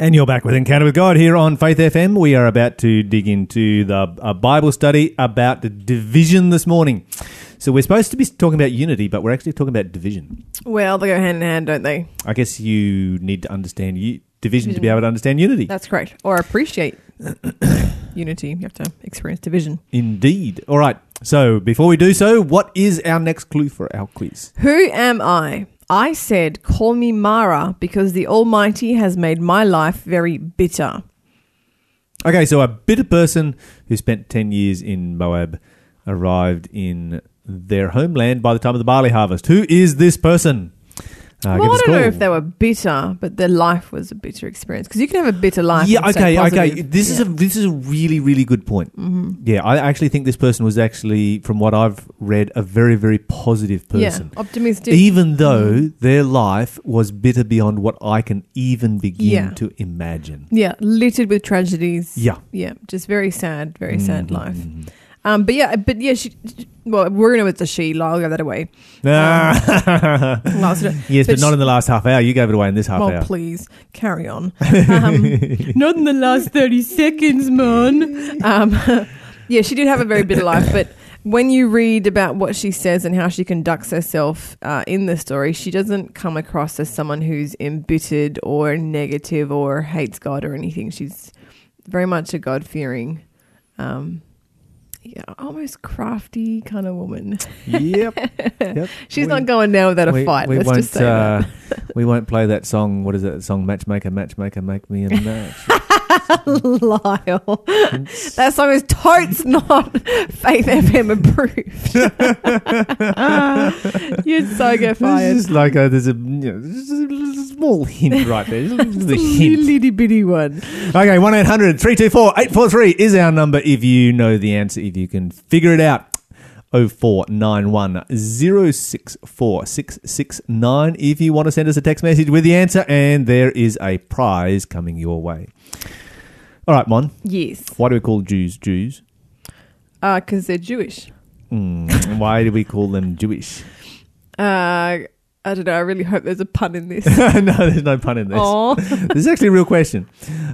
And you're back with Encounter with God here on Faith FM. We are about to dig into the a Bible study about the division this morning. So we're supposed to be talking about unity, but we're actually talking about division. Well, they go hand in hand, don't they? I guess you need to understand u- division to be able to understand unity. That's correct. Or appreciate unity. You have to experience division. Indeed. All right. So before we do so, what is our next clue for our quiz? Who am I? I said, Call me Mara, because the Almighty has made my life very bitter. Okay, so a bitter person who spent 10 years in Moab arrived in their homeland by the time of the barley harvest. Who is this person? Uh, well, I don't know if they were bitter, but their life was a bitter experience. Because you can have a bitter life. Yeah, okay, okay. This is a this is a really really good point. Mhm. Yeah, I actually think this person was actually, from what I've read, a very very positive person. Yeah, optimistic. Even though their life was bitter beyond what I can even begin Yeah. to imagine. yeah, littered with tragedies. Yeah. Yeah, just very sad, very sad Mhm, life. Um, but yeah, but yeah, she. Well, we're gonna it's a she. I'll give that away. Ah. Last- yes, but, but not sh- in the last half hour. You gave it away in this half well, hour. please carry on. Um, not in the last thirty seconds, man. Um, yeah, she did have a very bitter life, but when you read about what she says and how she conducts herself uh, in the story, she doesn't come across as someone who's embittered or negative or hates God or anything. She's very much a God fearing. Um, almost crafty kind of woman. yep. yep. She's We- not going down without a we, fight. we Let's won't, just say uh, that. we won't play that song. What is that song? Matchmaker, matchmaker, make me a match. Lyle. that song is totes not Faith FM approved. You'd so get fired. just like a, there's a, you know, there's a small hint right there. Just a The hint. little bitty one. Okay, 1 800 324 843 is our number if you know the answer, if you can figure it out. 0491 064 669 if you want to send us a text message with the answer, and there is a prize coming your way. All right, Mon, Yes. why do we call Jews Jews? Because they're Jewish. Mm, why do we call them Jewish? Uh, I don't know. I really hope there's a pun in this. no, there's no pun in this. This is actually a real question.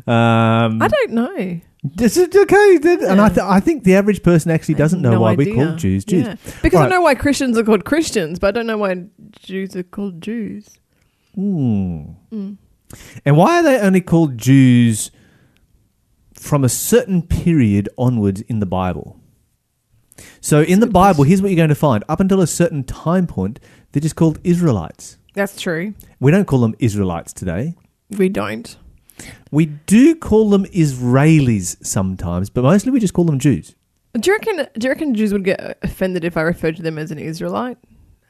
Um, I don't know. This is okay, then- and I, th- I think the average person actually doesn't know No why we idea. call Jews Jews. Yeah. Because Right. I know why Christians are called Christians, but I don't know why Jews are called Jews. Hmm. Mm. And why are they only called Jews from a certain period onwards in the Bible? So in the Bible, here's what you're going to find. Up until a certain time point, they're just called Israelites. That's true. We don't call them Israelites today. We don't. We do call them Israelis sometimes, but mostly we just call them Jews. Do you reckon? Do you reckon Jews would get offended if I referred to them as an Israelite?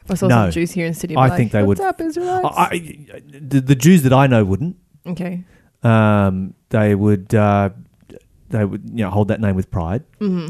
If I saw No. some Jews here in Sydney, I I'd think like, they What's would- up, Israelites? I, I- the, the Jews that I know wouldn't. okay. Um, they would uh, they would you know hold that name with pride. hmm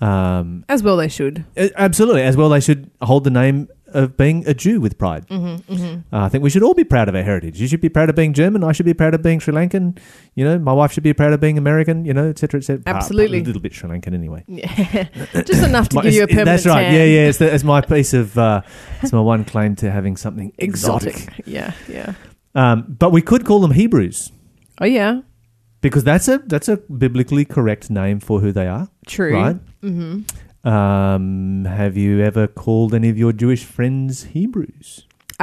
Um, As well, they should. absolutely, as well they should hold the name of being a Jew with pride. hmm hmm Uh, I think we should all be proud of our heritage. You should be proud of being German. I should be proud of being Sri Lankan. You know, my wife should be proud of being American. You know, etc. etc. Absolutely. a little bit Sri Lankan anyway. Yeah. Just enough to My- give you a permanent That's right. tan. Yeah, yeah. It's, the, it's my piece of. Uh, it's my one claim to having something exotic. Exotic. Yeah, yeah. Um, but we could call them Hebrews Oh yeah, because that's a that's a biblically correct name for who they are. true. Right. hmm Um, have you ever called any of your Jewish friends Hebrews?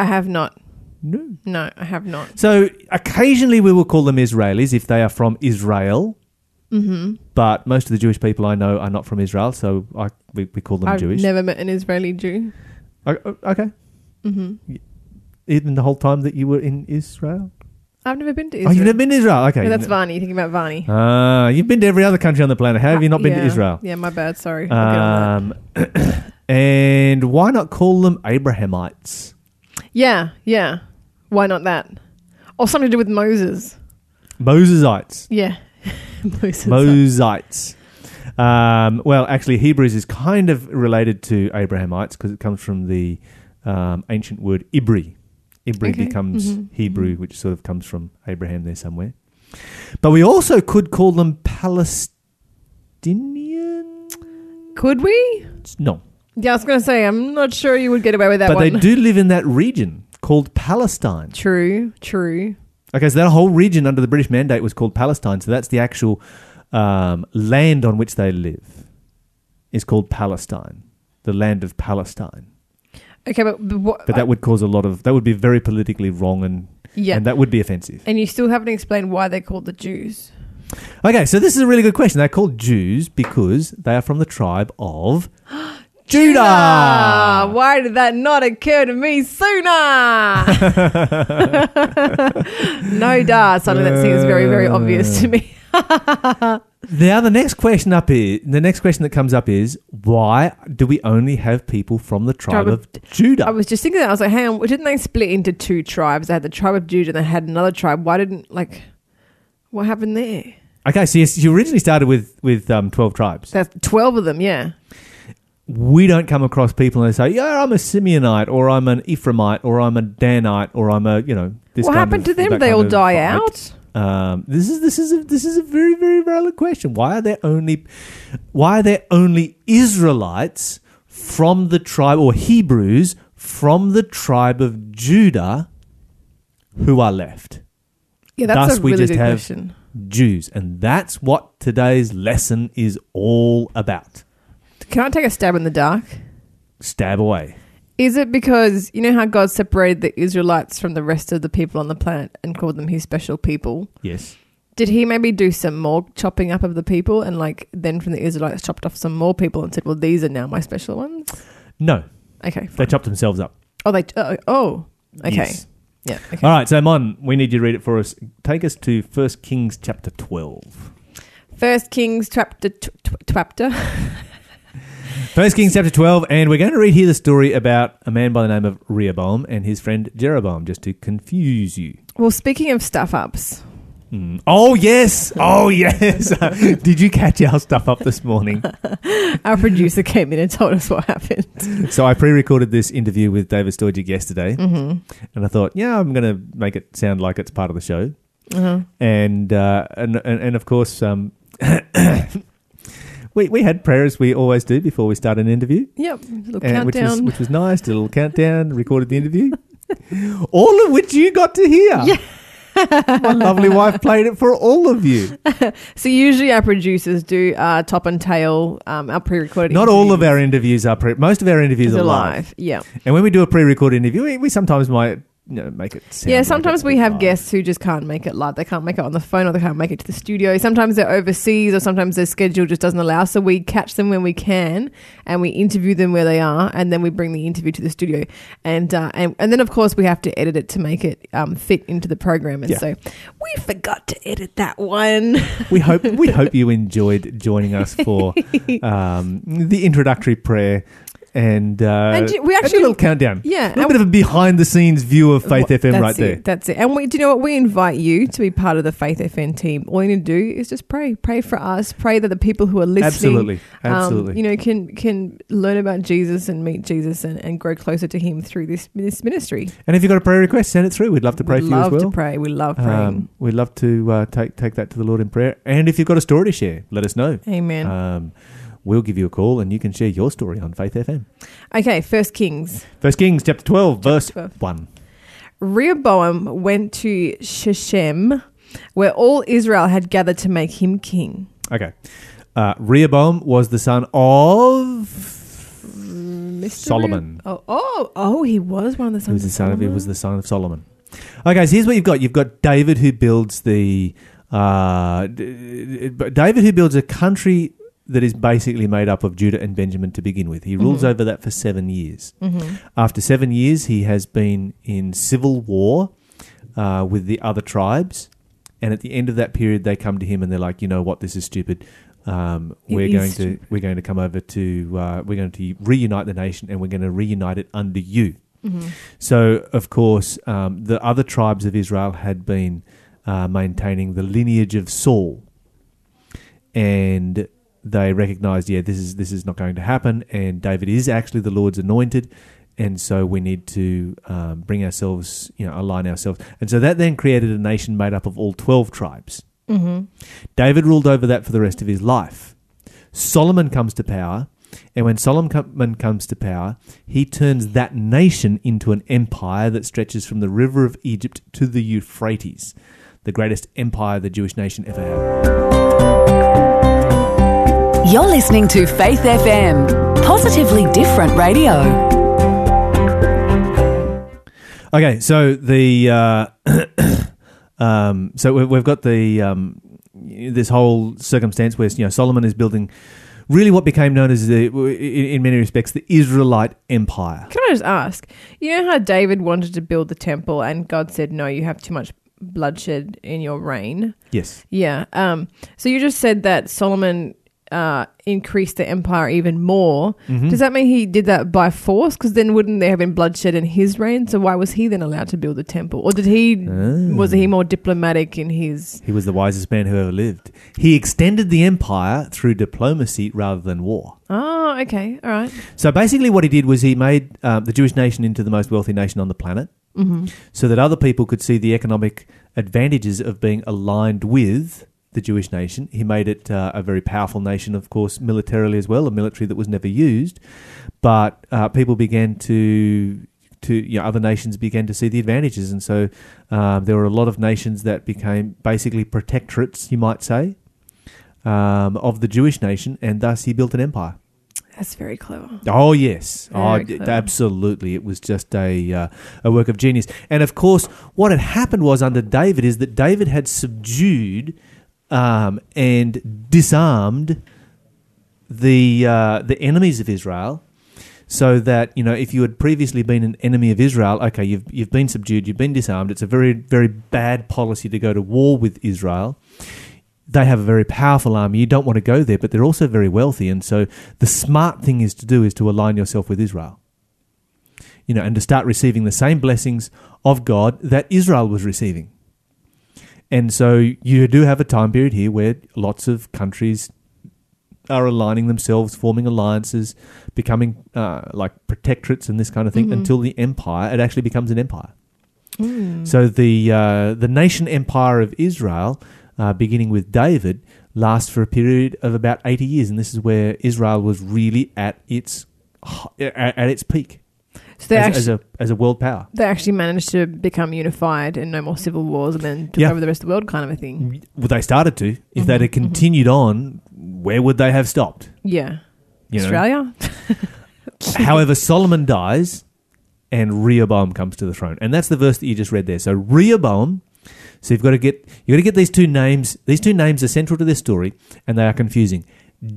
I have not. No. No, I have not. So occasionally we will call them Israelis if they are from Israel, hmm but most of the Jewish people I know are not from Israel, so I, we, we call them I've Jewish. never met an Israeli Jew. Okay. hmm Even the whole time that you were in Israel? I've never been to Oh, Israel. you've never been to Israel? Okay. No, that's Varney. You're thinking about Varney. Ah, you've been to every other country on the planet. How have you not been to Israel? Yeah, my bad. Sorry. I'll get on that. Um, and why not call them Abrahamites? Yeah, yeah. Why not that? Or something to do with Moses. Mosesites. Yeah. Mosesites. Mosites. Um, well, actually, Hebrews is kind of related to Abrahamites because it comes from the um, ancient word Ibri. Ibri Okay. becomes Mhm. Hebrew, which sort of comes from Abraham there somewhere. But we also could call them Palestinian. Could we? No, Yeah, I was going to say, I'm not sure you would get away with that but one. they do live in that region called Palestine. True, true. Okay, so that whole region under the British Mandate was called Palestine. So that's the actual um, land on which they live. Is called Palestine, the land of Palestine. Okay, but, but what? But that would cause a lot of that would be very politically wrong and yeah, and that would be offensive. and you still haven't explained why they're called the Jews. Okay, so this is a really good question. They're called Jews because they are from the tribe of Judah. Ah, why did that not occur to me sooner? no, da. Something that seems very, very obvious to me. Now the next question up is the next question that comes up is why do we only have people from the tribe, of- of Judah? I was just thinking that. I was like, hang on, didn't they split into two tribes? They had the tribe of Judah and they had another tribe. Why didn't, like, what happened there? okay, so yes, you originally started with with um, twelve tribes. That's 12 of them, yeah. we don't come across people and they say, "Yeah, I'm a Simeonite, or I'm an Ephraimite, or I'm a Danite, or I'm a you know." This what happened of- to them? They all die out? Um, this is this is a, this is a very very valid question. Why are there only why are there only Israelites from the tribe or Hebrews from the tribe of Judah who are left? Yeah, that's Thus a we really just good have- question. Jews, and that's what today's lesson is all about. Can I take a stab in the dark? Stab away. Is it because you know how God separated the Israelites from the rest of the people on the planet and called them his special people? Yes. Did he maybe do some more chopping up of the people and like then from the Israelites chopped off some more people and said, "Well, these are now my special ones." No, Okay. they chopped themselves up. Oh, they. Uh, oh. Okay. Yes. Yeah. Okay. All right, so Mon, we need you to read it for us. Take us to First Kings chapter twelve. First Kings chapter chapter. First Kings chapter twelve, and we're going to read here the story about a man by the name of Rehoboam and his friend Jeroboam, just to confuse you. Well, speaking of stuff ups, Hmm. Oh yes, oh yes. Did you catch our stuff up this morning? our producer came in and told us what happened. So I pre-recorded this interview with David Sturgic yesterday, Mm-hmm. and I thought, yeah, I'm going to make it sound like it's part of the show. Uh-huh. and uh, and, and and of course, um, we we had prayers we always do before we start an interview, Yep. Little and, which was which was nice. Did a little countdown, recorded the interview, all of which you got to hear. Yeah. My lovely wife played it for all of you. So usually our producers do uh, top and tail, um, our pre-recorded. Not all of our interviews are pre. Most of our interviews are live. alive. Yeah. and when we do a pre-recorded interview, we, we sometimes might you know make it. Sound Yeah, sometimes it's we have live. guests who just can't make it live. They can't make it on the phone or they can't make it to the studio. Sometimes they're overseas or sometimes their schedule just doesn't allow. So we catch them when we can and we interview them where they are and then we bring the interview to the studio. And uh, and, and then, of course, we have to edit it to make it um, fit into the program. And Yeah. so we forgot to edit that one. We hope we hope you enjoyed joining us for um, the introductory prayer and, uh, And we and a actually- little countdown. Yeah. a little bit of a behind the scenes view of Faith FM right it, there. That's it. And we, do you know what? We invite you to be part of the Faith FM team. All you need to do is just pray. Pray for us. Pray that the people who are listening, Absolutely, um, absolutely. you know, can can learn about Jesus and meet Jesus and, and grow closer to Him through this this ministry. and if you've got a prayer request, send it through. We'd love to pray we for you love as well. to pray. We love praying. Um, we'd love to uh, take take that to the Lord in prayer. And if you've got a story to share, let us know. Amen. Um, we'll give you a call and you can share your story on Faith FM. okay, First Kings. First Kings chapter twelve, verse 12. one. Rehoboam went to Shechem, where all Israel had gathered to make him king. Okay. Uh, Rehoboam was the son of Mr. Solomon. Oh, oh, oh, he was one of the sons. He was the of son of he was the son of Solomon. Okay, so here's what you've got. You've got David who builds the uh, David who builds a country that is basically made up of Judah and Benjamin to begin with. He rules Mhm. over that for seven years. Mhm. After seven years, he has been in civil war uh, with the other tribes, and at the end of that period, they come to him and they're like, "You know what? This is stupid. Um, we're is going to stupid. we're going to come over to uh, we're going to reunite the nation, and we're going to reunite it under you." Mhm. So, of course, um, the other tribes of Israel had been uh, maintaining the lineage of Saul, and they recognized, yeah, this is this is not going to happen, and David is actually the Lord's anointed, and so we need to um, bring ourselves, you know, align ourselves, and so that then created a nation made up of all twelve tribes. Mhm. David ruled over that for the rest of his life. Solomon comes to power, And when Solomon comes to power, he turns that nation into an empire that stretches from the river of Egypt to the Euphrates, the greatest empire the Jewish nation ever had. You're listening to Faith FM, positively different radio. Okay, so the uh, um, so we- we've got the um, this whole circumstance where you know Solomon is building really what became known as the in in many respects the Israelite Empire. Can I just ask? You know how David wanted to build the temple and God said, no, you have too much bloodshed in your reign? Yes. Yeah. Um, so you just said that Solomon uh, increased the empire even more. Mm-hmm. Does that mean he did that by force? Because then wouldn't there have been bloodshed in his reign? So why was he then allowed to build the temple? Or did he, Ah. was he more diplomatic in his. He was the wisest man who ever lived. He extended the empire through diplomacy rather than war. Oh, okay. All right. So basically, what he did was he made uh, the Jewish nation into the most wealthy nation on the planet, Mm-hmm. so that other people could see the economic advantages of being aligned with the Jewish nation. He made it uh, a very powerful nation, of course, militarily as well, a military that was never used. But uh, people began to. To you know, other nations began to see the advantages, and so um, there were a lot of nations that became basically protectorates, you might say, um, of the Jewish nation, and thus he built an empire. That's very clever. Oh yes, oh Very clever. absolutely. It was just a uh, a work of genius. And of course, what had happened was under David is that David had subdued um, and disarmed the uh, the enemies of Israel. So that you know, if you had previously been an enemy of Israel, okay, you've you've been subdued, you've been disarmed. It's a very very bad policy to go to war with Israel they have a very powerful army. You don't want to go there, but they're also very wealthy. And so the smart thing is to do is to align yourself with Israel. You know, and to start receiving the same blessings of God that Israel was receiving. And so you do have a time period here where lots of countries are aligning themselves, forming alliances, becoming uh, like protectorates and this kind of thing Mhm. until the empire, it actually becomes an empire. Mm. So the uh, the nation empire of Israel, uh, beginning with David, lasts for a period of about eighty years, and this is where Israel was really at its at its peak so they as, actually, as a as a world power. they actually managed to become unified and no more civil wars and then took Yeah. over the rest of the world kind of a thing. Well, they started to. If they'd Mhm, have continued on, where would they have stopped? Yeah. You know? Australia? However, Solomon dies, and Rehoboam comes to the throne, and that's the verse that you just read there. So Rehoboam. So you've got to get you got to get these two names. These two names are central to this story, and they are confusing.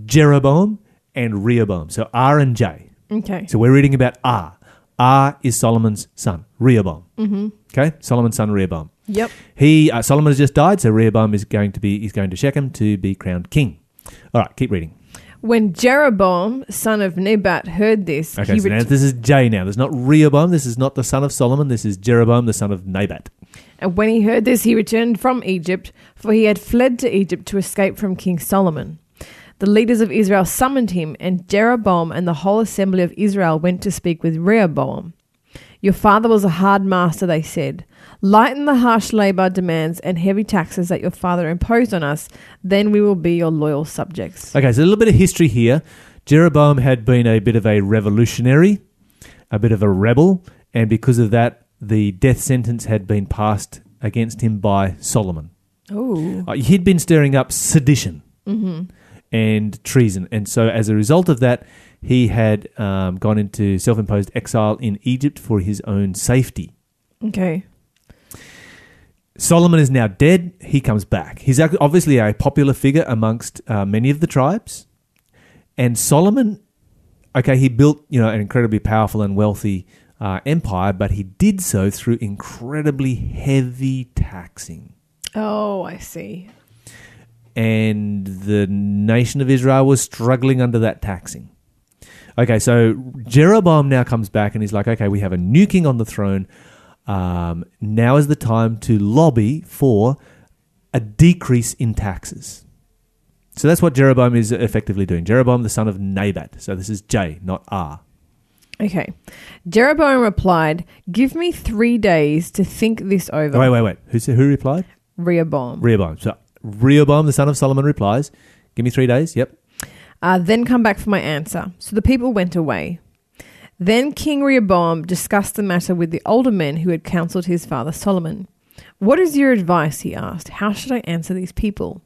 Jeroboam and Rehoboam. So R and J. Okay. So we're reading about R. R is Solomon's son, Rehoboam. Mm-hmm. Okay, Solomon's son Rehoboam. Yep. He uh, Solomon has just died, so Rehoboam is going to be he's going to Shechem to be crowned king. All right, keep reading. When Jeroboam, son of Nebat, heard this, Okay, he so now this is J now. There's not Rehoboam. This is not the son of Solomon. This is Jeroboam, the son of Nebat. and when he heard this, he returned from Egypt, for he had fled to Egypt to escape from King Solomon. The leaders of Israel summoned him, and Jeroboam and the whole assembly of Israel went to speak with Rehoboam. Your father was a hard master, they said. Lighten the harsh labor demands and heavy taxes that your father imposed on us, then we will be your loyal subjects. Okay, so a little bit of history here. Jeroboam had been a bit of a revolutionary, a bit of a rebel, and because of that, the death sentence had been passed against him by Solomon. Oh. Uh, he'd been stirring up sedition Mm-hmm. And treason, and so as a result of that, he had um, gone into self-imposed exile in Egypt for his own safety. Okay. Solomon is now dead. He comes back. He's obviously a popular figure amongst uh, many of the tribes. And Solomon, okay, he built you know an incredibly powerful and wealthy uh, empire, but he did so through incredibly heavy taxing. Oh, I see. And the nation of Israel was struggling under that taxing. Okay, so Jeroboam now comes back and he's like, okay, we have a new king on the throne. Um, now is the time to lobby for a decrease in taxes. So that's what Jeroboam is effectively doing. Jeroboam, the son of Nebat. So this is J, not R. Okay. Jeroboam replied, Give me three days to think this over. wait, wait, wait. Who, who replied? Rehoboam. Rehoboam. So Rehoboam, the son of Solomon, replies, Give me three days. Yep. Uh, then come back for my answer. So the people went away. Then King Rehoboam discussed the matter with the older men who had counseled his father Solomon. What is your advice? he asked. How should I answer these people?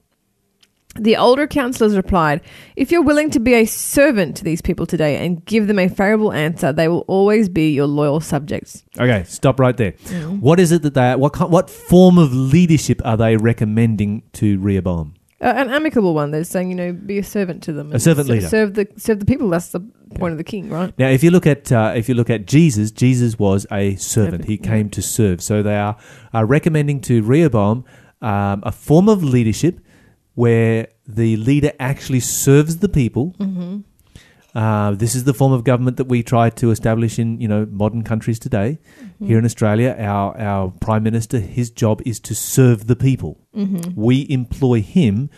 The older counselors replied, If you're willing to be a servant to these people today and give them a favorable answer, they will always be your loyal subjects. Okay, stop right there. Mm. What is it that they what ki- what form of leadership are they recommending to Rehoboam? Uh, an amicable one. They're saying, you know, be a servant to them. A servant ser- leader. Serve the serve the people. That's the point of the king, right? Now, if you look at uh, if you look at Jesus, Jesus was a servant. He came to serve. So they are, are recommending to Rehoboam um, a form of leadership where the leader actually serves the people. Mm-hmm. Uh, this is the form of government that we try to establish in you know modern countries today. Mm-hmm. Here in Australia, our our prime minister, his job is to serve the people. Mm-hmm. We employ him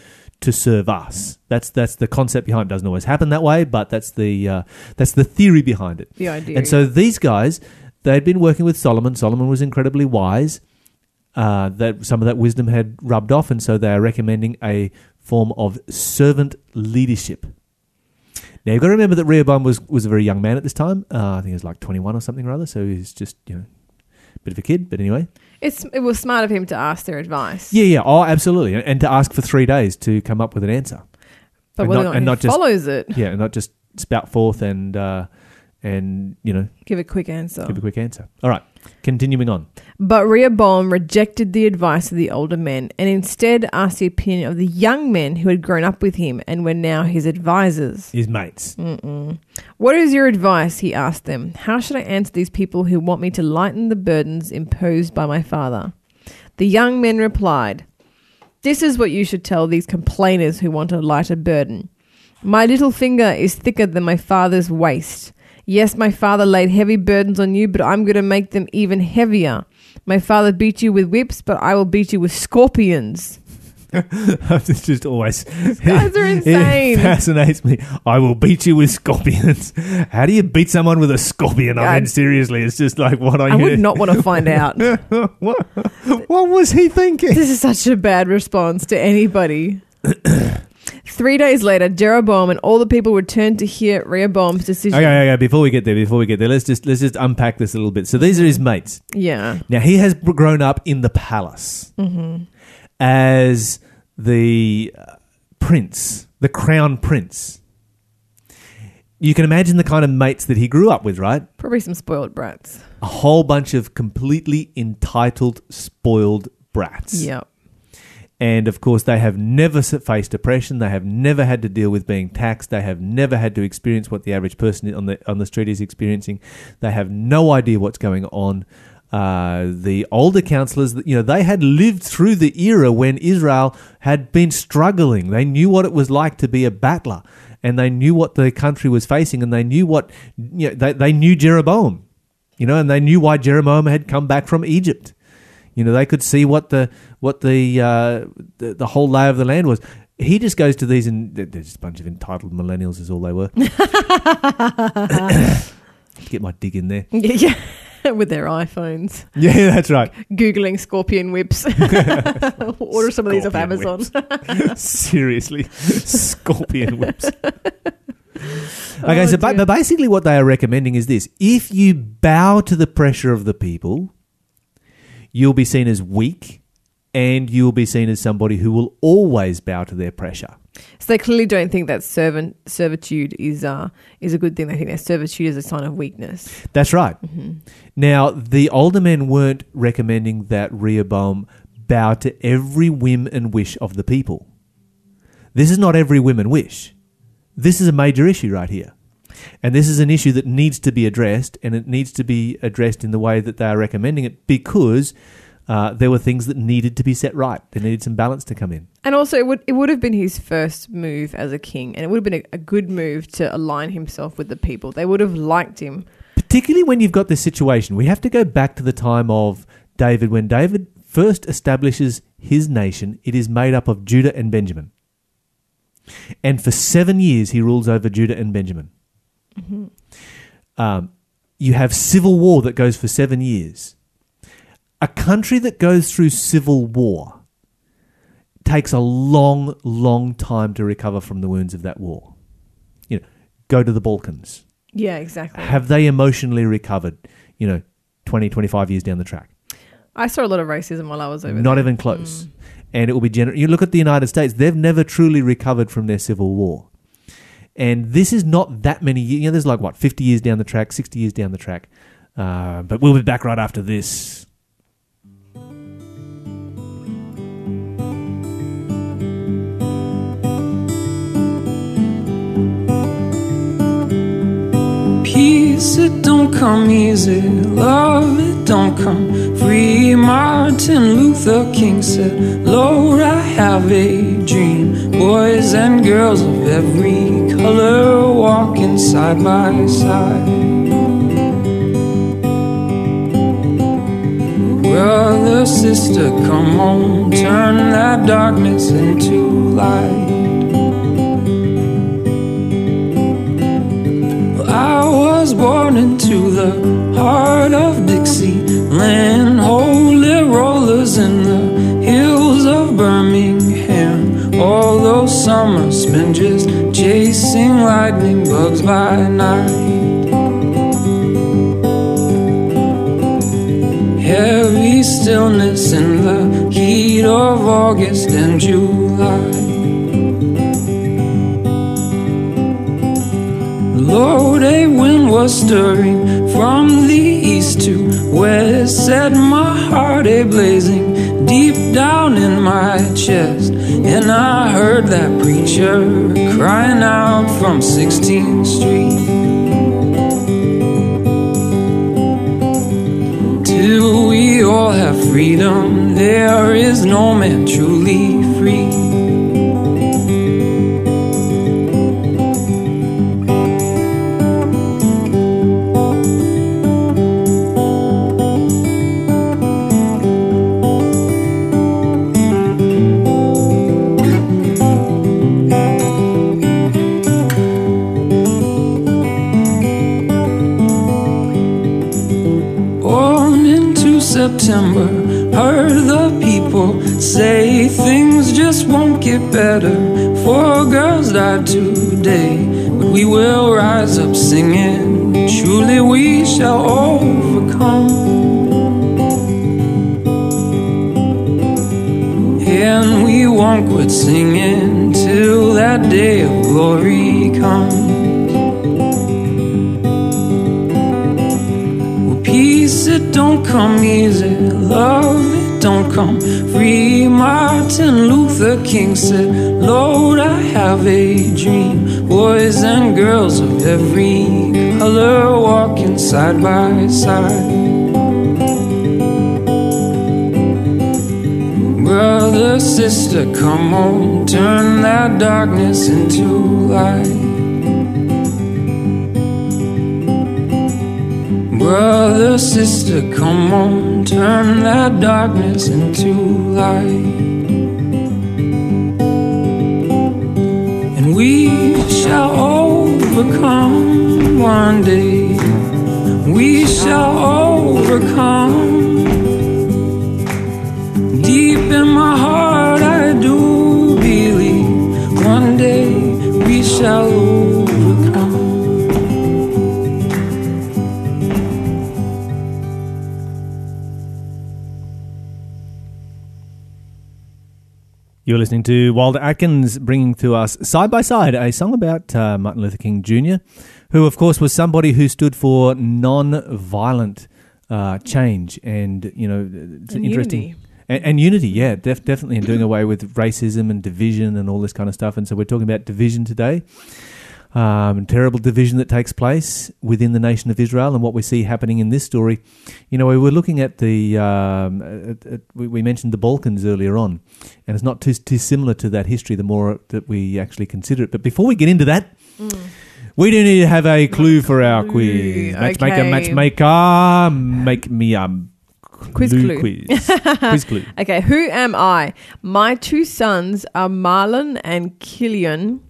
to serve us. That's that's the concept behind. it. Doesn't always happen that way, but that's the uh, that's the theory behind it. The idea. And so these guys, they'd been working with Solomon. Solomon was incredibly wise. Uh, that some of that wisdom had rubbed off, and so they are recommending a form of servant leadership. Now you've got to remember that Rehoboam was was a very young man at this time. Uh, I think he was like twenty one or something or other. So he's just you know a bit of a kid. But anyway, it's it was smart of him to ask their advice. yeah, yeah, oh, absolutely, and, and to ask for three days to come up with an answer. but and not- not and not just- follows it, Yeah, and not just spout forth and uh, and you know give a quick answer. give a quick answer. All right, continuing on. But Rehoboam rejected the advice of the older men and instead asked the opinion of the young men who had grown up with him and were now his advisors. His mates. Mm-mm. What is your advice? He asked them. How should I answer these people who want me to lighten the burdens imposed by my father? The young men replied, This is what you should tell these complainers who want a lighter burden. My little finger is thicker than my father's waist. Yes, my father laid heavy burdens on you, but I'm going to make them even heavier. My father beat you with whips, but I will beat you with scorpions. it's just always guys are insane. It fascinates me. I will beat you with scorpions. How do you beat someone with a scorpion? I mean, seriously, it's just like what are I you? would not want to find out. what, what was he thinking? This is such a bad response to anybody. Three days later, Jeroboam and all the people returned to hear Rehoboam's decision. Okay, okay. Before we get there, before we get there, let's just let's just unpack this a little bit. So these are his mates. Yeah. Now he has grown up in the palace as the uh, prince, the crown prince. You can imagine the kind of mates that he grew up with, right? Probably some spoiled brats. A whole bunch of completely entitled, spoiled brats. Yep. And of course, they have never faced oppression. They have never had to deal with being taxed. They have never had to experience what the average person on the on the street is experiencing. They have no idea what's going on. Uh, the older counselors, you know, they had lived through the era when Israel had been struggling. They knew what it was like to be a battler, and they knew what the country was facing, and they knew what you know, they they knew Jeroboam, you know, and they knew why Jeroboam had come back from Egypt. You know, they could see what the what the uh, the, the whole lay of the land was. He just goes to these, and they're just a bunch of entitled millennials, is all they were. Get my dig in there. Yeah. With their iPhones. Yeah, that's right. Googling scorpion whips. Order some of these off Amazon. Seriously, scorpion whips. Okay, Oh, so but, but basically, what they are recommending is this: if you bow to the pressure of the people, you'll be seen as weak, and you'll be seen as somebody who will always bow to their pressure. So they clearly don't think that servant servitude is uh is a good thing. They think that servitude is a sign of weakness. That's right. Mm-hmm. Now, the older men weren't recommending that Rehoboam bow to every whim and wish of the people. This is not every whim and wish. This is a major issue right here. And this is an issue that needs to be addressed, and it needs to be addressed in the way that they are recommending it because uh, there were things that needed to be set right. There needed some balance to come in. And also, it would it would have been his first move as a king, and it would have been a, a good move to align himself with the people. They would have liked him. particularly when you've got this situation. We have to go back to the time of David when David first establishes his nation. It is made up of Judah and Benjamin. And for seven years, he rules over Judah and Benjamin. Um, you have civil war that goes for seven years. A country that goes through civil war takes a long, long time to recover from the wounds of that war. You know, go to the Balkans. Yeah, exactly. Have they emotionally recovered, you know, 20, 25 years down the track? I saw a lot of racism while I was over Not there. even close. And it will be general. You look at the United States; they've never truly recovered from their civil war. And this is not that many years. You know, there's like what fifty years down the track, sixty years down the track. Uh, but we'll be back right after this. Peace, it don't come easy. Love, it don't come free. Martin Luther King said, Lord, I have a dream. Boys and girls of every color walking side by side. Brother, sister, come on, turn that darkness into light. Born into the heart of Dixieland, holy rollers in the hills of Birmingham. All those summers spent just chasing lightning bugs by night. Heavy stillness in the heat of August and July. Lord, wind was stirring from the east to west, set my heart a blazing deep down in my chest. And I heard that preacher crying out from 16th Street. Till we all have freedom, there is no man truly free. Better. Four girls died today, but we will rise up singing. Truly, we shall overcome. And we won't quit singing till that day of glory comes. Well, peace, it don't come easy. Love, it don't come free. Martin Luther The king said, Lord, I have a dream. Boys and girls of every color walking side by side. Brother, sister, come on, turn that darkness into light. Brother, sister, come on, turn that darkness into light. We shall overcome one day. We shall overcome. Deep in my heart, I do believe one day we shall overcome. You're listening to Walter Atkins bringing to us Side by Side, a song about uh, Martin Luther King Jr., who, of course, was somebody who stood for non-violent uh, change and, you know, it's And interesting. unity. And, and unity, yeah, def- definitely, and doing away with racism and division and all this kind of stuff. And so we're talking about division today, um, terrible division that takes place within the nation of Israel, and what we see happening in this story. You know, we were looking at the, um, at, at, we, we mentioned the Balkans earlier on, and it's not too too similar to that history. The more that we actually consider it, but before we get into that. We do need to have a clue for our quiz. Matchmaker, Okay. matchmaker, make me a Quiz clue. quiz. quiz clue. Okay, who am I? My two sons are Mahlon and Kilion,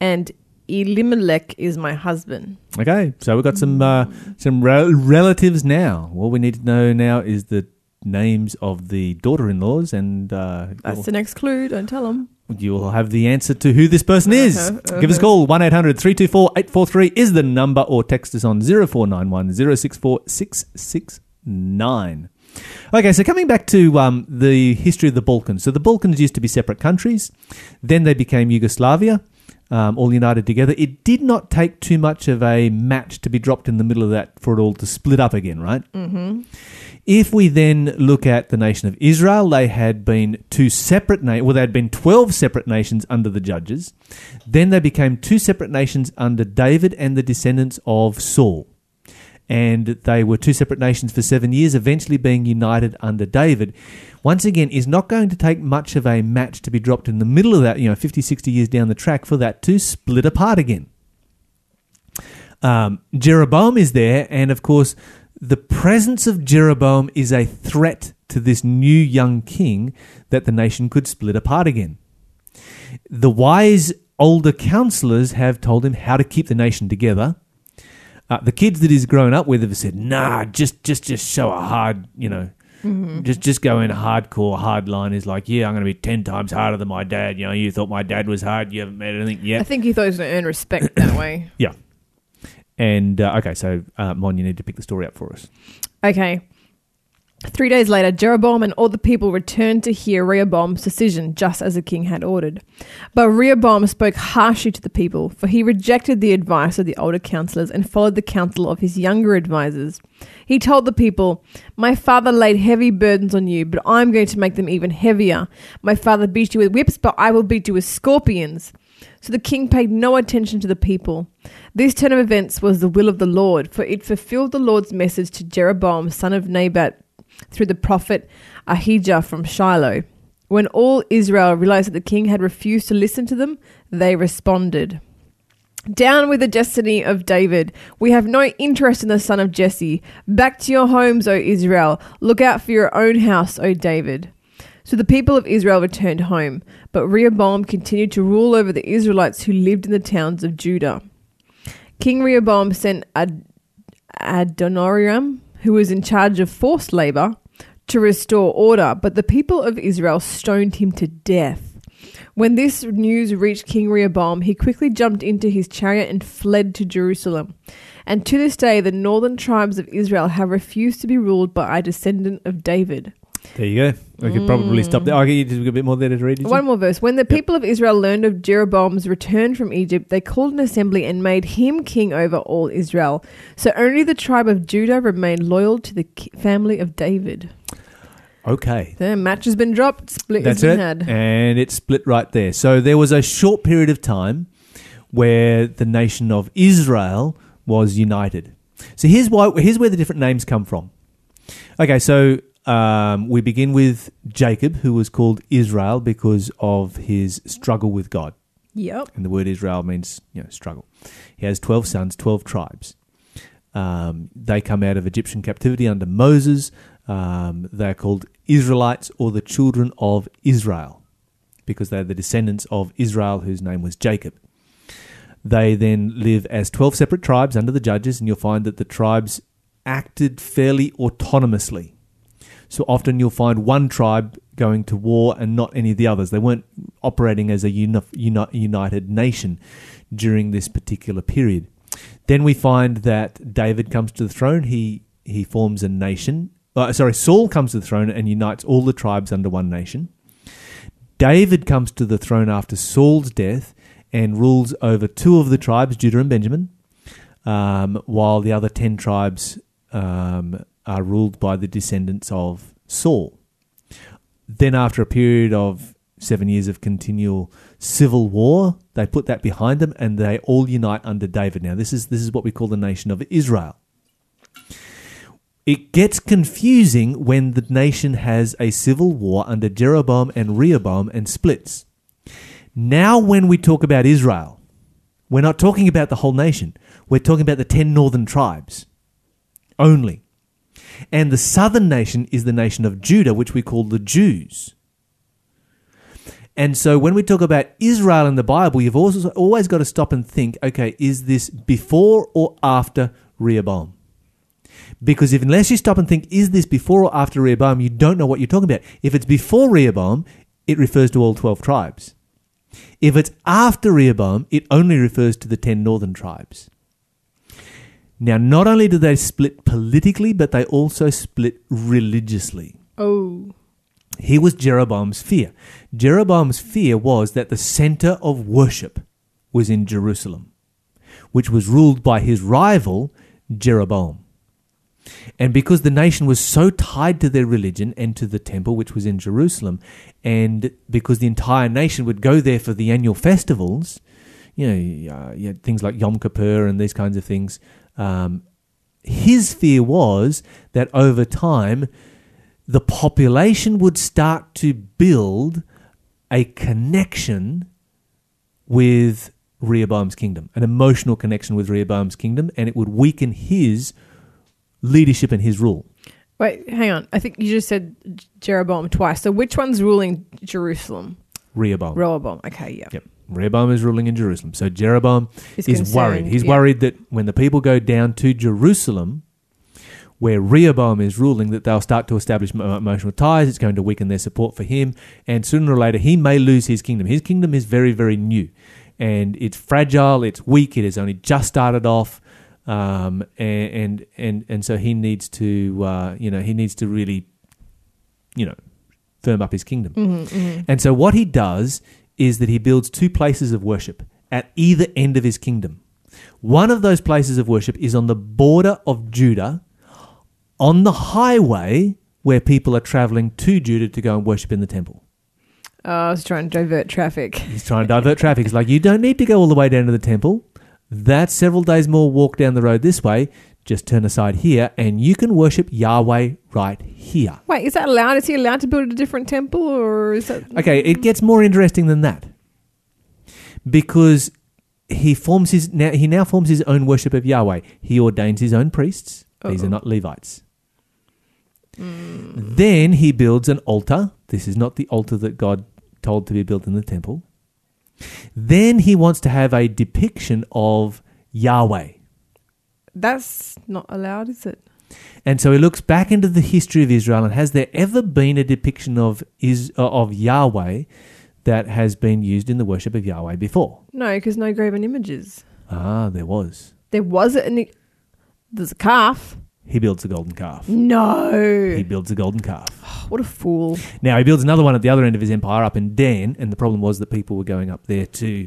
and Elimelech is my husband. Okay, so we've got some uh, some rel relatives now. All we need to know now is the names of the daughter-in-laws, and uh, That's the next clue. Don't tell them. you'll have the answer to who this person is. Uh-huh, Give us a uh-huh. call. 1-800-324-843 is the number, or text us on 0491 064 669. Okay, so coming back to um, the history of the Balkans. So the Balkans used to be separate countries. Then they became Yugoslavia, um, all united together. It did not take too much of a match to be dropped in the middle of that for it all to split up again, right? Mm-hmm. If we then look at the nation of Israel, they had been two separate nations. Well, they had been twelve separate nations under the judges. Then they became two separate nations under David and the descendants of Saul, and they were two separate nations for seven years, eventually being united under David. Once again, is not going to take much of a match to be dropped in the middle of that, you know, 50, 60 years down the track for that to split apart again. Um, Jeroboam is there, and of course, the presence of Jeroboam is a threat to this new young king that the nation could split apart again. The wise older counselors have told him how to keep the nation together. Uh, the kids that he's grown up with have said, "Nah, just just just show a hard, you know, just just go in hardcore hard line." Is like, "Yeah, I'm going to be ten times harder than my dad." You know, you thought my dad was hard, you haven't met anything yet. I think he thought he was going to earn respect that way. Yeah. And uh, okay, so uh, Mon, you need to pick the story up for us. Okay. Three days later, Jeroboam and all the people returned to hear Rehoboam's decision, just as the king had ordered. But Rehoboam spoke harshly to the people, for he rejected the advice of the older counselors and followed the counsel of his younger advisers. He told the people, My father laid heavy burdens on you, but I'm going to make them even heavier. My father beat you with whips, but I will beat you with scorpions. So the king paid no attention to the people. This turn of events was the will of the Lord, for it fulfilled the Lord's message to Jeroboam, son of Nebat, through the prophet Ahijah from Shiloh. When all Israel realized that the king had refused to listen to them, they responded. Down with the destiny of David. We have no interest in the son of Jesse. Back to your homes, O Israel. Look out for your own house, O David. So the people of Israel returned home, but Rehoboam continued to rule over the Israelites who lived in the towns of Judah. King Rehoboam sent Ad- Adoniram, who was in charge of forced labor, to restore order, but the people of Israel stoned him to death. When this news reached King Rehoboam, he quickly jumped into his chariot and fled to Jerusalem. And to this day, the northern tribes of Israel have refused to be ruled by a descendant of David. There you go. We could probably stop there. Oh, you just a bit more there to read. Did you? One more verse. When the people of Israel learned of Jeroboam's return from Egypt, they called an assembly and made him king over all Israel. So only the tribe of Judah remained loyal to the ki- family of David. Okay. The match has been dropped, split That's has it. had. And it split right there. So there was a short period of time where the nation of Israel was united. So here's why here's where the different names come from. Okay, so um, we begin with Jacob, who was called Israel because of his struggle with God. Yep. And the word Israel means, you know, struggle. He has 12 sons, 12 tribes. Um, they come out of Egyptian captivity under Moses. Um, they're called Israelites or the children of Israel because they're the descendants of Israel, whose name was Jacob. They then live as 12 separate tribes under the judges, and you'll find that the tribes acted fairly autonomously. So often you'll find one tribe going to war and not any of the others. They weren't operating as a uni- uni- united nation during this particular period. Then we find that David comes to the throne. He he forms a nation. Uh, sorry, Saul comes to the throne and unites all the tribes under one nation. David comes to the throne after Saul's death and rules over two of the tribes, Judah and Benjamin, um, while the other ten tribes um, are ruled by the descendants of Saul. Then, after a period of seven years of continual civil war, they put that behind them and they all unite under David. Now, this is this is what we call the nation of Israel. It gets confusing when the nation has a civil war under Jeroboam and Rehoboam and splits. Now, when we talk about Israel, we're not talking about the whole nation. We're talking about the 10 northern tribes only. And the southern nation is the nation of Judah, which we call the Jews. And so when we talk about Israel in the Bible, you've also always got to stop and think okay, is this before or after Rehoboam? Because if unless you stop and think, is this before or after Rehoboam, you don't know what you're talking about. If it's before Rehoboam, it refers to all 12 tribes. If it's after Rehoboam, it only refers to the 10 northern tribes. Now, not only do they split politically, but they also split religiously. Oh. Here was Jeroboam's fear. Jeroboam's fear was that the center of worship was in Jerusalem, which was ruled by his rival, Jeroboam. And because the nation was so tied to their religion and to the temple, which was in Jerusalem, and because the entire nation would go there for the annual festivals, you know, uh, you things like Yom Kippur and these kinds of things, um, his fear was that over time, the population would start to build a connection with Rehoboam's kingdom, an emotional connection with Rehoboam's kingdom, and it would weaken his leadership and his rule. Wait, hang on. I think you just said Jeroboam twice. So which one's ruling Jerusalem? Rehoboam. Rehoboam. Okay, yeah. Yep. Rehoboam is ruling in Jerusalem. So Jeroboam He's is concerned, worried. He's yeah. worried that when the people go down to Jerusalem, where Rehoboam is ruling, that they'll start to establish emotional ties. It's going to weaken their support for him, and sooner or later he may lose his kingdom. His kingdom is very, very new, and it's fragile. It's weak. It has only just started off, um, and, and and and so he needs to, uh, you know, he needs to really, you know, firm up his kingdom. Mm-hmm, And so what he does is that he builds two places of worship at either end of his kingdom. One of those places of worship is on the border of Judah, on the highway where people are traveling to Judah to go and worship in the temple. Oh, I was trying to divert traffic. He's trying to divert traffic. It's like, you don't need to go all the way down to the temple. That's several days more walk down the road this way. Just turn aside here and you can worship Yahweh right here. Wait, is that allowed? Is he allowed to build a different temple, or is that Okay, it gets more interesting than that. Because he forms his now he now forms his own worship of Yahweh. He ordains his own priests. These Uh-oh. are not Levites. Hmm. Then he builds an altar. This is not the altar that God told to be built in the temple. Then he wants to have a depiction of Yahweh. That's not allowed? Is it? And so he looks back into the history of Israel and has there ever been a depiction of is uh, of Yahweh that has been used in the worship of Yahweh before? No, because no graven images. Ah, there was. There was it. An, there's a calf. He builds a golden calf. No. He builds a golden calf. what a fool. Now he builds another one at the other end of his empire up in Dan, and the problem was that people were going up there to,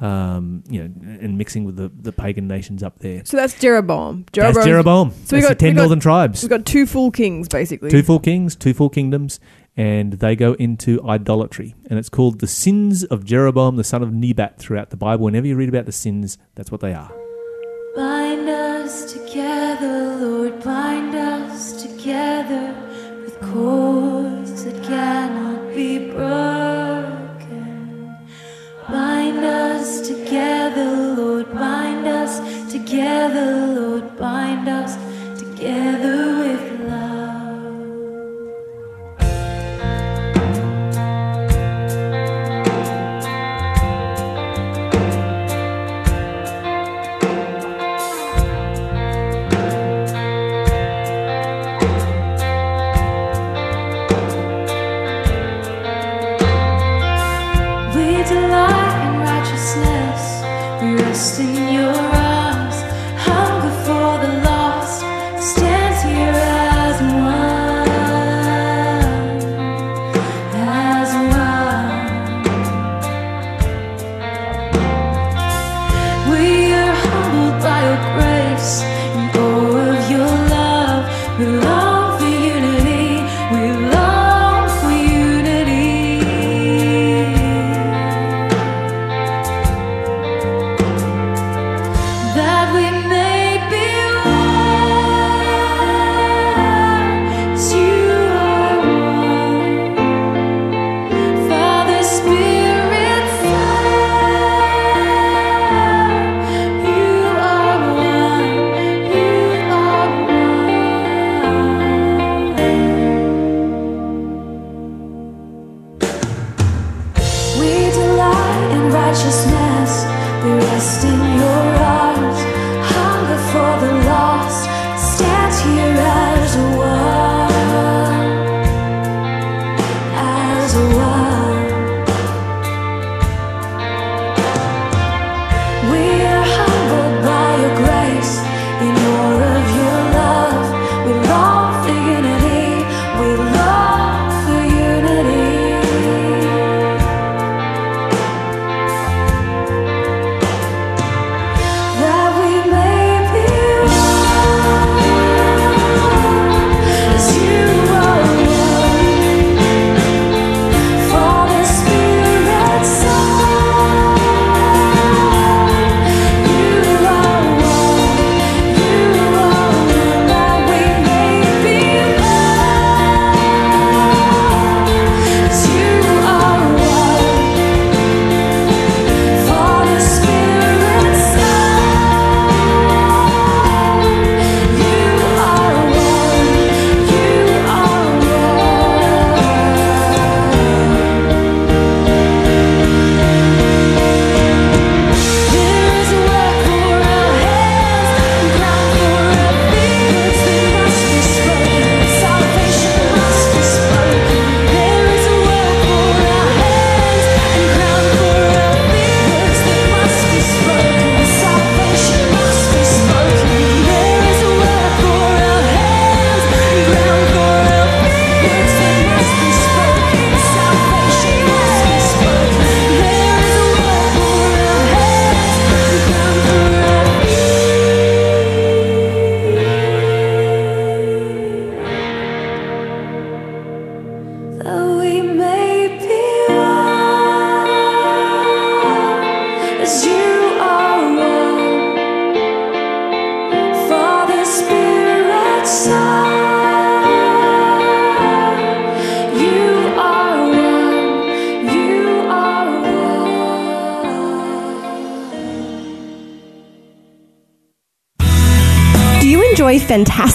um, you know, and mixing with the, the pagan nations up there. So that's Jeroboam. That's Jeroboam. So we That's got- the ten we got- northern tribes. We've got two full kings, basically. two full kings, two full kingdoms, and they go into idolatry. And it's called the sins of Jeroboam, the son of Nebat, throughout the Bible. Whenever you read about the sins, that's what they are. Bind us together, Lord, bind us together with cords that cannot be broken. Bind us together, Lord, bind us together, Lord, bind us together with love.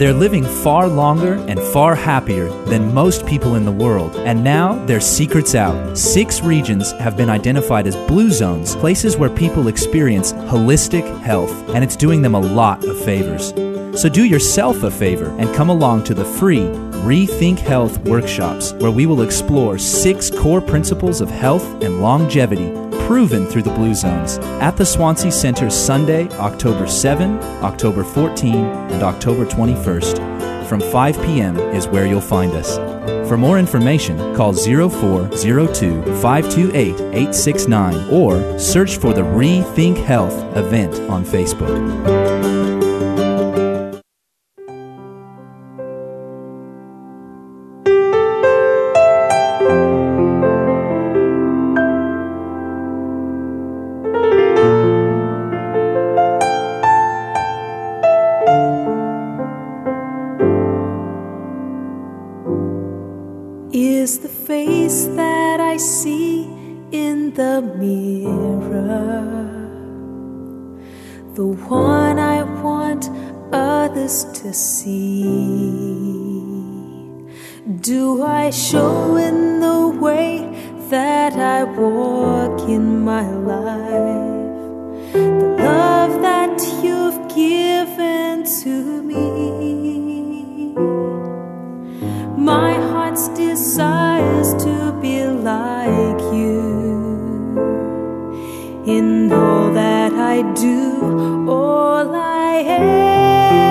They're living far longer and far happier than most people in the world. And now their secret's out. Six regions have been identified as blue zones, places where people experience holistic health, and it's doing them a lot of favors. So do yourself a favor and come along to the free Rethink Health workshops, where we will explore six core principles of health and longevity proven through the Blue Zones at the Swansea Center Sunday, October 7, October 14, and October 21st. From 5 p.m. is where you'll find us. For more information, call 0402 528 869 or search for the Rethink Health event on Facebook. In all that I do, all I am.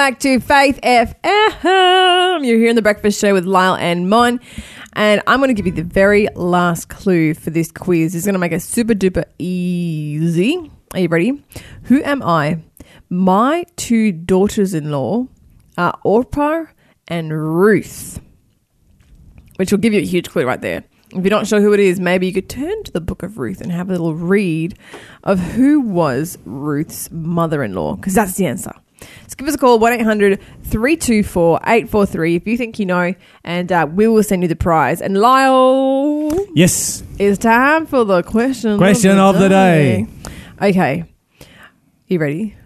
Back to Faith FM. You're here in the breakfast show with Lyle and Mon. And I'm going to give you the very last clue for this quiz. It's going to make it super duper easy. Are you ready? Who am I? My two daughters in law are Orpah and Ruth, which will give you a huge clue right there. If you're not sure who it is, maybe you could turn to the book of Ruth and have a little read of who was Ruth's mother in law, because that's the answer. So give us a call, 1 800 324 843 if you think you know, and uh, we will send you the prize. And Lyle, Yes. it's time for the question, Question of the day. Okay. You ready?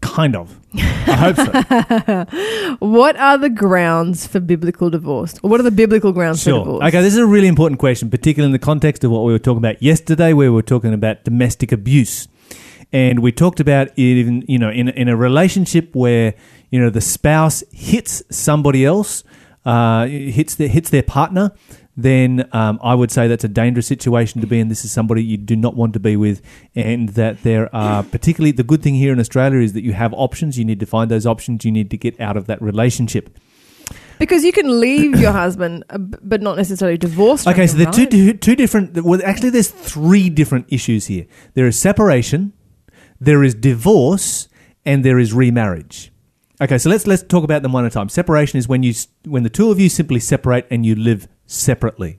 Kind of. I hope so. What are the grounds for biblical divorce? Or what are the biblical grounds for divorce? Okay, this is a really important question, particularly in the context of what we were talking about yesterday, where we were talking about domestic abuse. And we talked about it even, you know, in, in a relationship where, you know, the spouse hits somebody else, uh, hits, their, hits their partner, then um, I would say that's a dangerous situation to be in. This is somebody you do not want to be with. And that there are, particularly, the good thing here in Australia is that you have options. You need to find those options. You need to get out of that relationship. Because you can leave your husband, uh, but not necessarily divorce. Okay, so there are two, right? two, two different. Well, actually, there's three different issues here. There is separation, there is divorce, and there is remarriage. Okay, so let's let's talk about them one at a time. Separation is when you when the two of you simply separate and you live separately.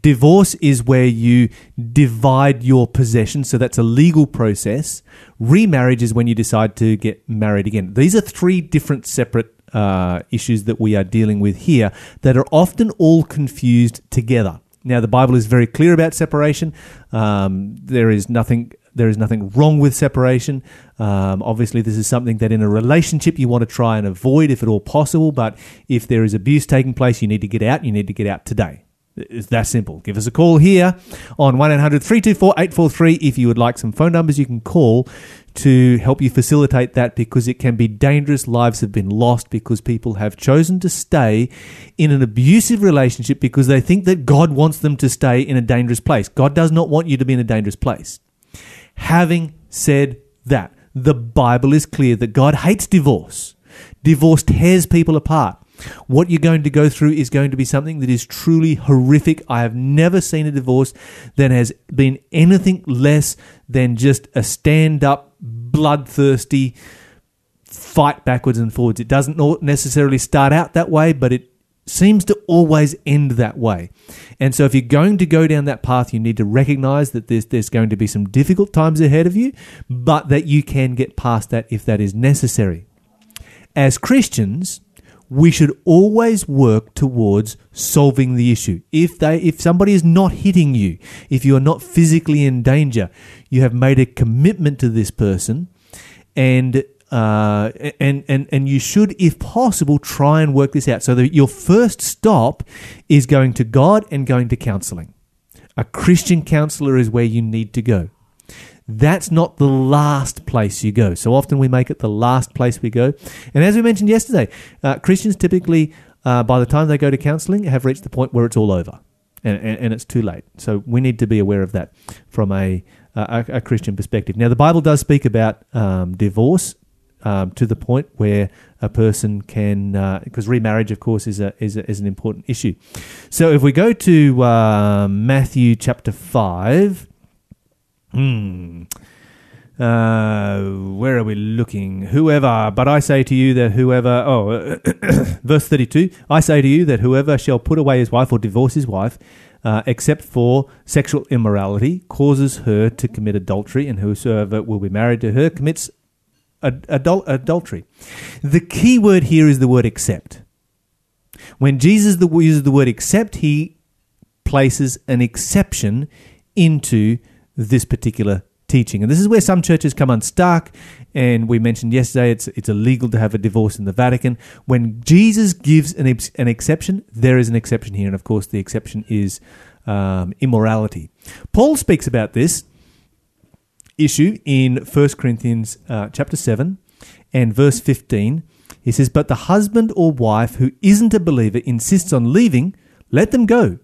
Divorce is where you divide your possessions, so that's a legal process. Remarriage is when you decide to get married again. These are three different separate uh, issues that we are dealing with here that are often all confused together. Now, the Bible is very clear about separation. Um, there is nothing. There is nothing wrong with separation. Um, obviously, this is something that in a relationship you want to try and avoid if at all possible. But if there is abuse taking place, you need to get out. You need to get out today. It's that simple. Give us a call here on 1 800 324 843 if you would like some phone numbers you can call to help you facilitate that because it can be dangerous. Lives have been lost because people have chosen to stay in an abusive relationship because they think that God wants them to stay in a dangerous place. God does not want you to be in a dangerous place. Having said that, the Bible is clear that God hates divorce. Divorce tears people apart. What you're going to go through is going to be something that is truly horrific. I have never seen a divorce that has been anything less than just a stand up, bloodthirsty fight backwards and forwards. It doesn't necessarily start out that way, but it seems to always end that way. And so if you're going to go down that path, you need to recognize that there's, there's going to be some difficult times ahead of you, but that you can get past that if that is necessary. As Christians, we should always work towards solving the issue. If they if somebody is not hitting you, if you are not physically in danger, you have made a commitment to this person and uh, and and and you should, if possible, try and work this out. So that your first stop is going to God and going to counselling. A Christian counselor is where you need to go. That's not the last place you go. So often we make it the last place we go. And as we mentioned yesterday, uh, Christians typically, uh, by the time they go to counselling, have reached the point where it's all over. And, and, and it's too late. So we need to be aware of that from a, a, a Christian perspective. Now, the Bible does speak about um, divorce um, to the point where a person can, because remarriage, of course, is a, is a, is an important issue. So if we go to uh, Matthew chapter five, hmm, uh, where are we looking? Whoever, but I say to you that whoever, oh, verse thirty-two, I say to you that whoever shall put away his wife or divorce his wife. Uh, except for sexual immorality, causes her to commit adultery, and whosoever will be married to her commits ad- adul- adultery. The key word here is the word accept. When Jesus the, uses the word accept, he places an exception into this particular teaching. And this is where some churches come unstuck. And we mentioned yesterday it's, it's illegal to have a divorce in the Vatican. When Jesus gives an, an exception, there is an exception here. And of course, the exception is um, immorality. Paul speaks about this issue in 1 Corinthians uh, chapter 7 and verse 15. He says, But the husband or wife who isn't a believer insists on leaving, let them go.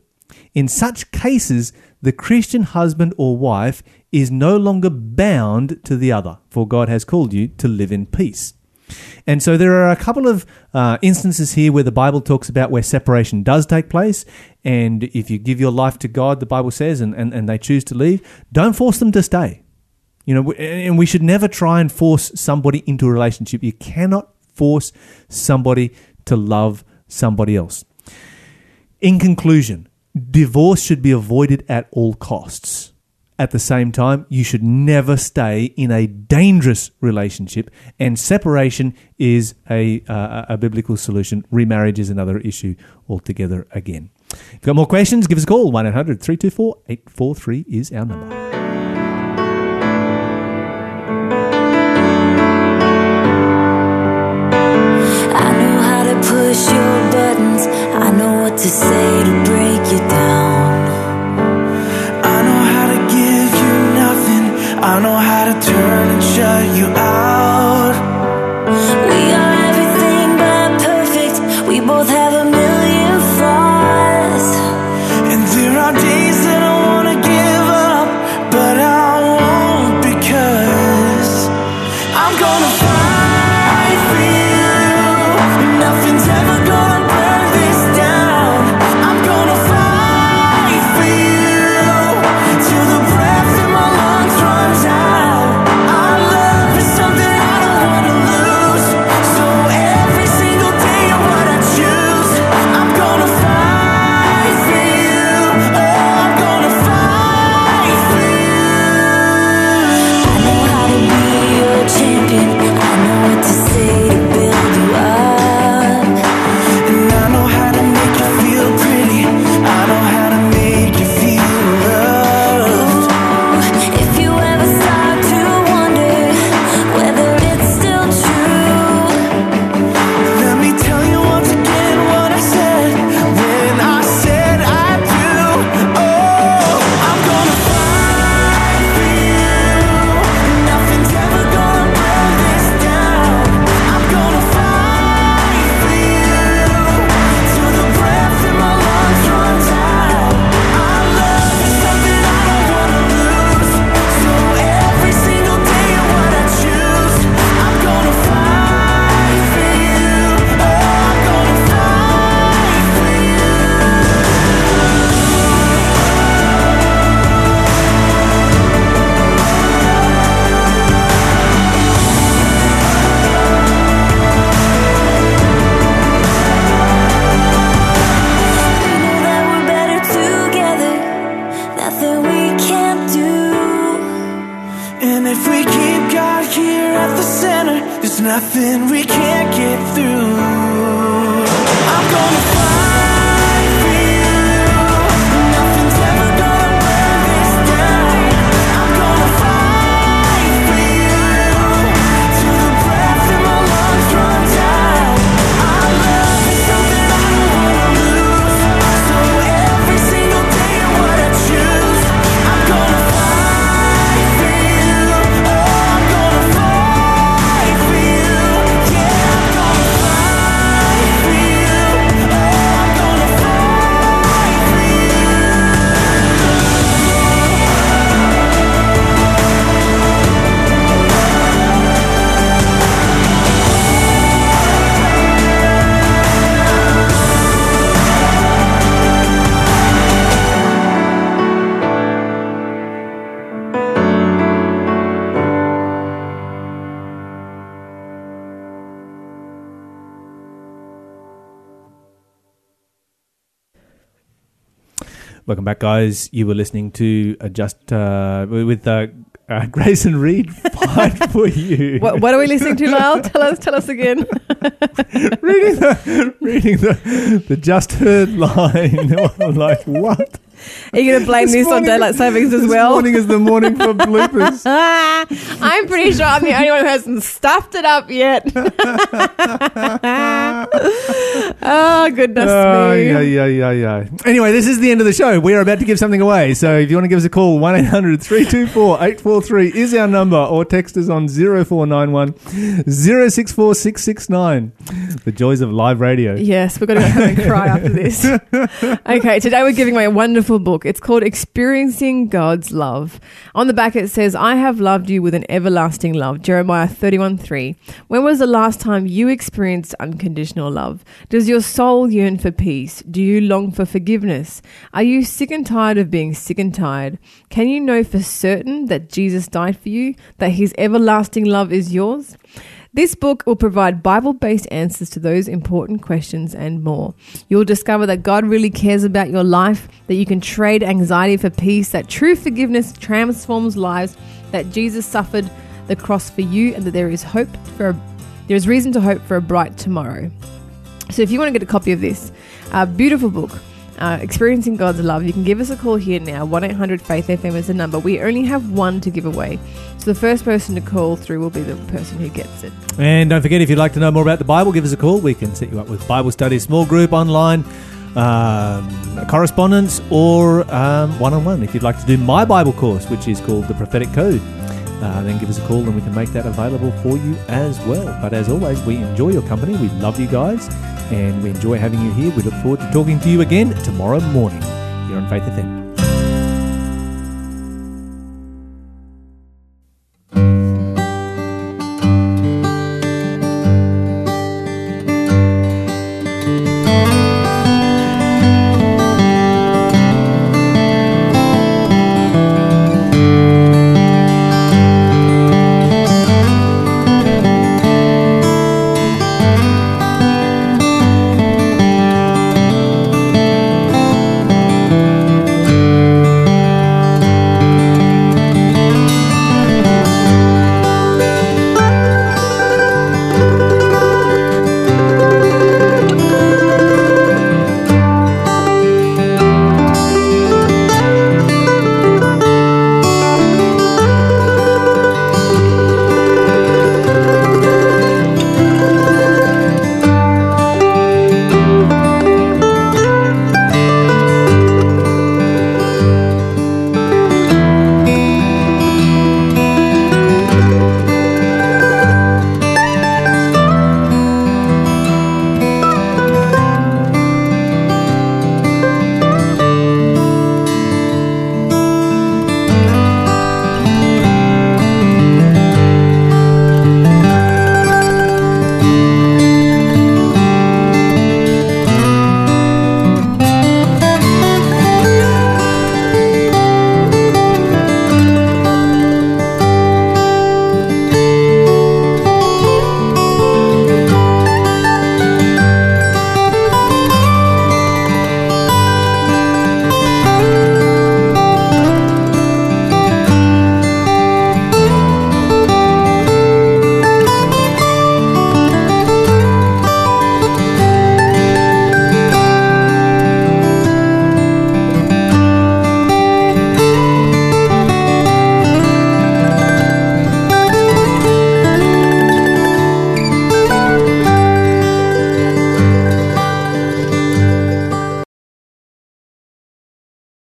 In such cases, the Christian husband or wife is no longer bound to the other, for God has called you to live in peace. And so there are a couple of uh, instances here where the Bible talks about where separation does take place. And if you give your life to God, the Bible says, and, and, and they choose to leave, don't force them to stay. You know, and we should never try and force somebody into a relationship. You cannot force somebody to love somebody else. In conclusion, divorce should be avoided at all costs. At the same time, you should never stay in a dangerous relationship, and separation is a, uh, a biblical solution. Remarriage is another issue altogether again. If you've got more questions, give us a call. 1 800 324 843 is our number. Back, guys. You were listening to uh, just uh, with uh, uh, Grayson Reed fight for you. What, what are we listening to, Lyle? Tell us. Tell us again. reading the reading the the just heard line. I'm like what? Are you going to blame this, on daylight savings as This well? morning is the morning for bloopers. I'm pretty sure I'm the only one who hasn't stuffed it up yet. oh, goodness Oh, me. yeah, yeah, yeah, yeah. Anyway, this is the end of the show. We are about to give something away. So if you want to give us a call, 1 800 324 843 is our number, or text us on 0491 064 669. The joys of live radio. Yes, we're going to go home and cry after this. Okay, today we're giving away a wonderful book. It's called Experiencing God's Love. On the back it says, I have loved you with an everlasting love. Jeremiah 31 3. When was the last time you experienced unconditional love? Does your soul yearn for peace? Do you long for forgiveness? Are you sick and tired of being sick and tired? Can you know for certain that Jesus died for you, that his everlasting love is yours? This book will provide Bible based answers to those important questions and more. You'll discover that God really cares about your life, that you can trade anxiety for peace, that true forgiveness transforms lives, that Jesus suffered the cross for you, and that there is hope for a, there is reason to hope for a bright tomorrow. So if you want to get a copy of this uh, beautiful book, uh, Experiencing God's Love, you can give us a call here now. 1 800 Faith FM is the number. We only have one to give away. So the first person to call through will be the person who gets it. And don't forget, if you'd like to know more about the Bible, give us a call. We can set you up with Bible study, small group, online, um, correspondence, or one on one. If you'd like to do my Bible course, which is called The Prophetic Code, uh, then give us a call and we can make that available for you as well. But as always, we enjoy your company. We love you guys and we enjoy having you here. We look forward to talking to you again tomorrow morning here on Faith FM.